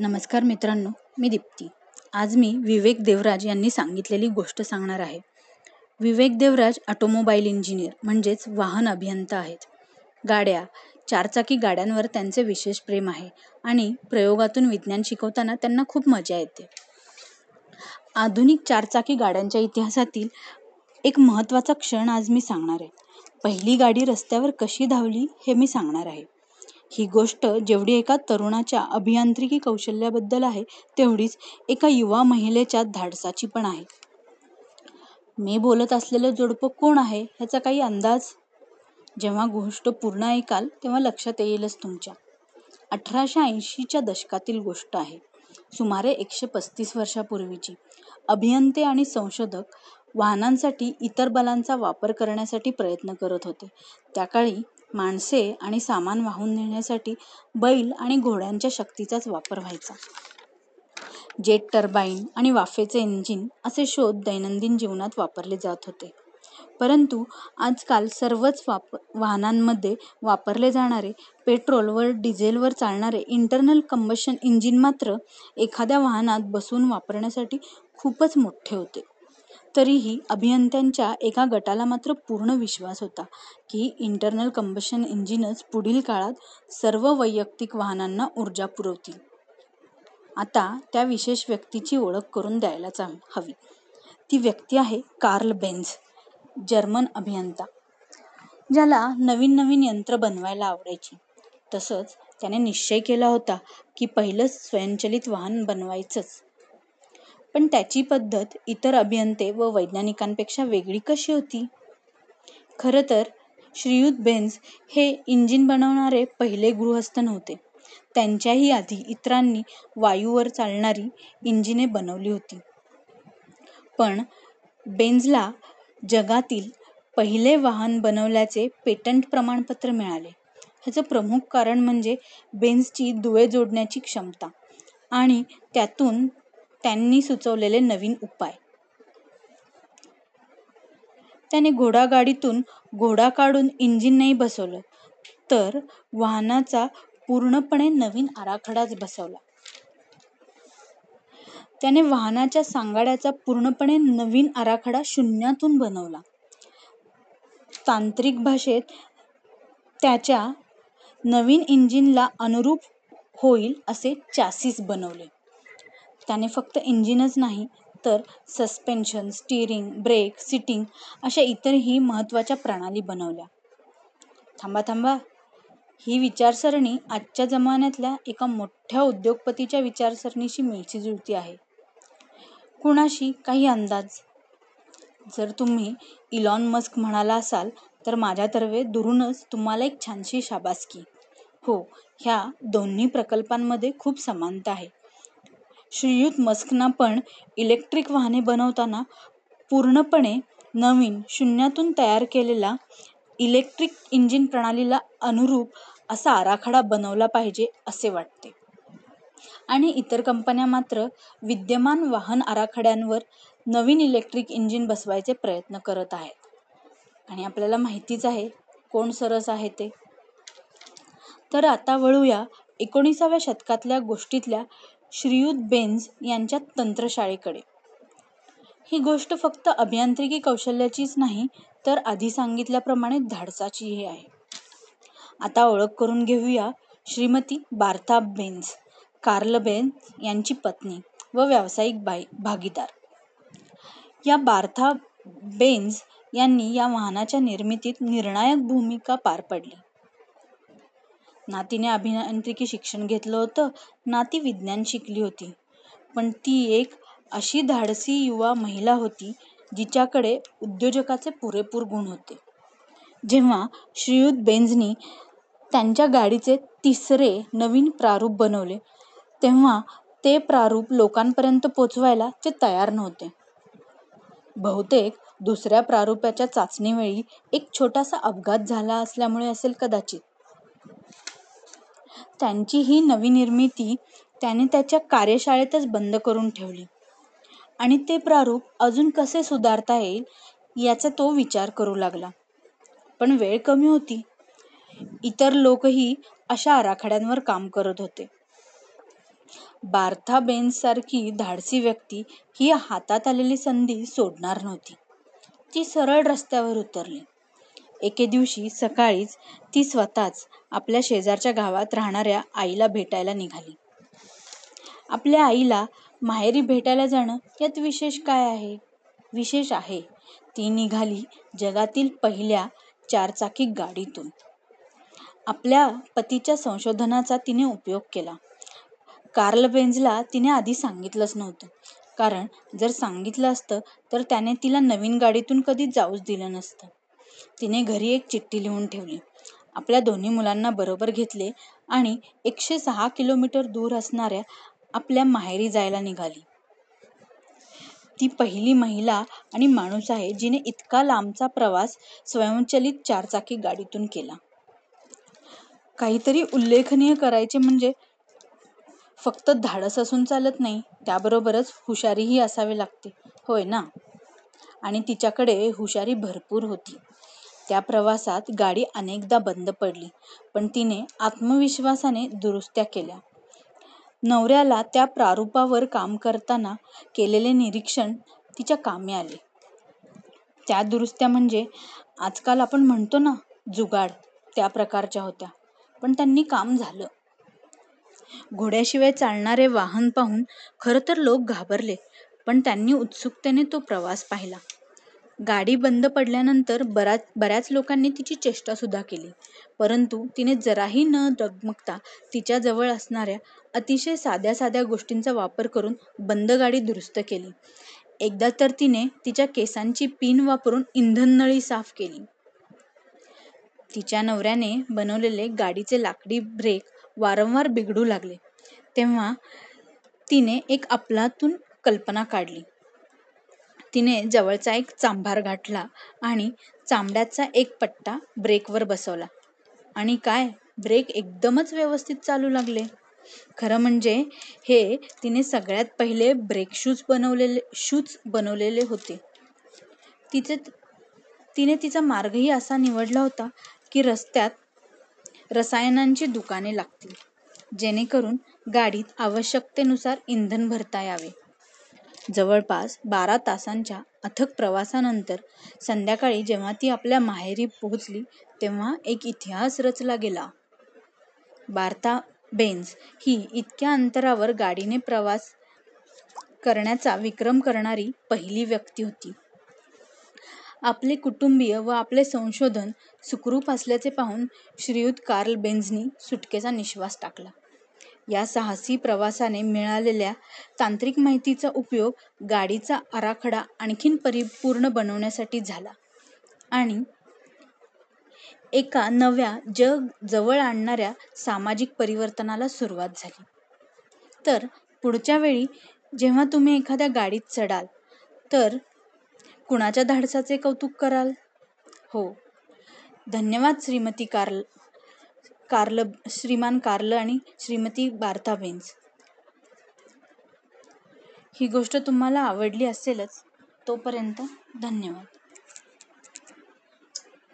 नमस्कार मित्रांनो मी दीप्ती. आज मी विवेक देवराज यांनी सांगितलेली गोष्ट सांगणार आहे. विवेक देवराज ऑटोमोबाईल इंजिनियर म्हणजेच वाहन अभियंता आहेत. गाड्या चारचाकी गाड्यांवर त्यांचे विशेष प्रेम आहे आणि प्रयोगातून विज्ञान शिकवताना त्यांना खूप मजा येते. आधुनिक चारचाकी गाड्यांच्या इतिहासातील एक महत्त्वाचा क्षण आज मी सांगणार आहे. पहिली गाडी रस्त्यावर कशी धावली हे मी सांगणार आहे. ही गोष्ट जेवढी एका तरुणाच्या अभियांत्रिकी कौशल्याबद्दल आहे तेवढीच एका युवा महिलेच्या धाडसाची पण आहे. मी बोलत असलेलं जोडपं कोण आहे ह्याचा काही अंदाज? जेव्हा गोष्ट पूर्ण ऐकाल तेव्हा लक्षात येईलच तुमच्या. अठराशे ऐंशीच्या दशकातील गोष्ट आहे. सुमारे एकशे पस्तीस वर्षापूर्वीची. अभियंते आणि संशोधक वाहनांसाठी इतर बलांचा वापर करण्यासाठी प्रयत्न करत होते. त्या काळी माणसे आणि सामान वाहून नेण्यासाठी बैल आणि घोड्यांच्या शक्तीचाच वापर व्हायचा. जेट टर्बाईन आणि वाफेचे इंजिन असे शोध दैनंदिन जीवनात वापरले जात होते. परंतु आजकाल सर्वच वाप वाहनांमध्ये वापरले जाणारे पेट्रोलवर डिझेलवर चालणारे इंटरनल कंबशन इंजिन मात्र एखाद्या वाहनात बसून वापरण्यासाठी खूपच मोठे होते. तरीही अभियंत्यांच्या एका गटाला मात्र पूर्ण विश्वास होता की इंटरनल कंबशन इंजिनच पुढील काळात सर्व वैयक्तिक वाहनांना ऊर्जा पुरवतील. आता त्या विशेष व्यक्तीची ओळख करून द्यायलाच हवी. ती व्यक्ती आहे कार्ल बेन्झ जर्मन अभियंता ज्याला नवीन नवीन यंत्र बनवायला आवडायची. तसंच त्याने निश्चय केला होता की पहिलंच स्वयंचलित वाहन बनवायचंच. पण त्याची पद्धत इतर अभियंते व वैज्ञानिकांपेक्षा वेगळी कशी होती? खरं तर श्रीयुत बेन्झ हे इंजिन बनवणारे पहिले गृहस्थ नव्हते. त्यांच्याही आधी इतरांनी वायूवर चालणारी इंजिने बनवली होती. पण बेन्झला जगातील पहिले वाहन बनवल्याचे पेटंट प्रमाणपत्र मिळाले. ह्याचं प्रमुख कारण म्हणजे बेन्झची दुवे जोडण्याची क्षमता आणि त्यातून त्यांनी सुचवलेले नवीन उपाय. त्याने घोडागाडीतून घोडा काढून इंजिन नाही बसवलं. तर वाहनाचा पूर्णपणे नवीन आराखडाच बसवला. त्याने वाहनाच्या सांगाड्याचा पूर्णपणे नवीन आराखडा शून्यातून बनवला. तांत्रिक भाषेत त्याच्या नवीन इंजिनला अनुरूप होईल असे चॅसिस बनवले. त्याने फक्त इंजिनच नाही तर सस्पेन्शन स्टिअरिंग ब्रेक सिटिंग अशा इतरही महत्त्वाच्या प्रणाली बनवल्या. थांबा थांबा. ही विचारसरणी आजच्या जमान्यातल्या एका मोठ्या उद्योगपतीच्या विचारसरणीशी मिळती जुळती आहे. कुणाशी काही अंदाज? जर तुम्ही इलॉन मस्क म्हणाला असाल तर माझ्यातर्फे दुरूनच तुम्हाला एक छानशी शाबासकी. हो ह्या दोन्ही प्रकल्पांमध्ये खूप समानता आहे. श्रीयुत मस्कना पण इलेक्ट्रिक वाहने बनवताना पूर्णपणे नवीन शून्यातून तयार केलेला इलेक्ट्रिक इंजिन प्रणालीला अनुरूप असा आराखडा बनवला पाहिजे असे वाटते. आणि इतर कंपन्या मात्र विद्यमान वाहन आराखड्यांवर नवीन इलेक्ट्रिक इंजिन बसवायचे प्रयत्न करत आहेत. आणि आपल्याला माहितीच आहे कोण सरस आहे ते. तर आता वळूया एकोणीसाव्या शतकातल्या गोष्टीतल्या श्रीयुत बेन्झ यांच्या तंत्रशाळेकडे. ही गोष्ट फक्त अभियांत्रिकी कौशल्याचीच नाही तर आधी सांगितल्याप्रमाणे धाडसाचीही आहे. आता ओळख करून घेऊया Shrimati Bertha Benz Karl Benz यांची पत्नी व व्यावसायिक बाई भागीदार. या बार्था बेन्झ यांनी या वाहनाच्या निर्मितीत निर्णायक भूमिका पार पडली. नातीने अभियांत्रिकी शिक्षण घेतलं होतं. नाती विज्ञान शिकली होती. पण ती एक अशी धाडसी युवा महिला होती जिच्याकडे उद्योजकाचे पुरेपूर गुण होते. जेव्हा श्रीयुत बेन्झनी त्यांच्या गाडीचे तिसरे नवीन प्रारूप बनवले तेव्हा ते प्रारूप लोकांपर्यंत पोचवायला ते तयार नव्हते. बहुतेक दुसऱ्या प्रारूपाच्या चाचणीवेळी एक छोटासा अपघात झाला असल्यामुळे असेल कदाचित. त्यांची ही नवी निर्मिती त्याने त्याच्या कार्यशाळेतच बंद करून ठेवली. आणि ते प्रारूप अजून कसे सुधारता येईल याचा तो विचार करू लागला. पण वेळ कमी होती. इतर लोकही अशा आराखड्यांवर काम करत होते. बार्था बेन्ससारखी धाडसी व्यक्ती ही हातात आलेली संधी सोडणार नव्हती. ती सरळ रस्त्यावर उतरली. एके दिवशी सकाळीच ती स्वतःच आपल्या शेजारच्या गावात राहणाऱ्या आईला भेटायला निघाली. आपल्या आईला माहेरी भेटायला जाणं यात विशेष काय आहे? विशेष आहे. ती निघाली जगातील पहिल्या चारचाकी गाडीतून. आपल्या पतीच्या संशोधनाचा तिने उपयोग केला. कार्ल बेंझला तिने आधी सांगितलंच नव्हतं. कारण जर सांगितलं असतं तर त्याने तिला नवीन गाडीतून कधी जाऊच दिलं नसतं. तिने घरी एक चिठ्ठी लिहून ठेवली. आपल्या दोन्ही मुलांना बरोबर घेतले आणि एकशे सहा किलोमीटर दूर असणाऱ्या आपल्या माहेरी जायला निघाली. ती पहिली महिला आणि माणूस आहे जिने इतका लांबचा प्रवास स्वयंचलित चारचाकी गाडीतून केला. काहीतरी उल्लेखनीय करायचे म्हणजे फक्त धाडस असून चालत नाही त्याबरोबरच हुशारीही असावी लागते. होय ना? आणि तिच्याकडे हुशारी भरपूर होती. त्या प्रवासात गाडी अनेकदा बंद पडली पण तिने आत्मविश्वासाने दुरुस्त्या केल्या. नवऱ्याला त्या प्रारूपावर काम करताना केलेले निरीक्षण तिच्या कामी आले. त्या दुरुस्त्या म्हणजे आजकाल आपण म्हणतो ना जुगाड त्या प्रकारच्या होत्या पण त्यांनी काम झालं. घोड्याशिवाय चालणारे वाहन पाहून खरं तर लोक घाबरले पण त्यांनी उत्सुकतेने तो प्रवास पाहिला. गाडी बंद पडल्यानंतर बराच बऱ्याच लोकांनी तिची चेष्टासुद्धा केली. परंतु तिने जराही न डगमगता तिच्याजवळ असणाऱ्या अतिशय साध्या साध्या गोष्टींचा वापर करून बंद गाडी दुरुस्त केली. एकदा तर तिने तिच्या केसांची पिन वापरून इंधन नळी साफ केली. तिच्या नवऱ्याने बनवलेले गाडीचे लाकडी ब्रेक वारंवार बिघडू लागले. तेव्हा तिने एक आपलातून कल्पना काढली. तिने जवळचा एक चांभार गाठला आणि चांबड्याचा एक पट्टा ब्रेकवर बसवला. आणि काय? ब्रेक एकदमच व्यवस्थित चालू लागले. खरं म्हणजे हे तिने सगळ्यात पहिले ब्रेक शूज बनवलेले शूज बनवलेले होते. तिचे तिने तिचा मार्गही असा निवडला होता की रस्त्यात रसायनांची दुकाने लागतील. जेणेकरून गाडीत आवश्यकतेनुसार इंधन भरता यावे. जवळपास बारा तासांच्या अथक प्रवासानंतर संध्याकाळी जेव्हा ती आपल्या माहेरी पोहोचली तेव्हा एक इतिहास रचला गेला. बार्था बेन्स ही इतक्या अंतरावर गाडीने प्रवास करण्याचा विक्रम करणारी पहिली व्यक्ती होती. आपले कुटुंबीय व आपले संशोधन सुखरूप असल्याचे पाहून श्रीयुत कार्ल बेन्झनी सुटकेचा निश्वास टाकला. या साहसी प्रवासाने मिळालेल्या तांत्रिक माहितीचा उपयोग गाडीचा आराखडा आणखीन परिपूर्ण बनवण्यासाठी झाला. आणि एका नव्या जग जवळ आणणाऱ्या सामाजिक परिवर्तनाला सुरुवात झाली. तर पुढच्या वेळी जेव्हा तुम्ही एखाद्या गाडीत चढाल तर कुणाच्या धाडसाचे कौतुक कराल? हो. धन्यवाद श्रीमती कार्ल कार्ल श्रीमान कार्ल आणि श्रीमती बार्था बेन्स ही गोष्ट तुम्हाला आवडली असेलच तोपर्यंत धन्यवाद.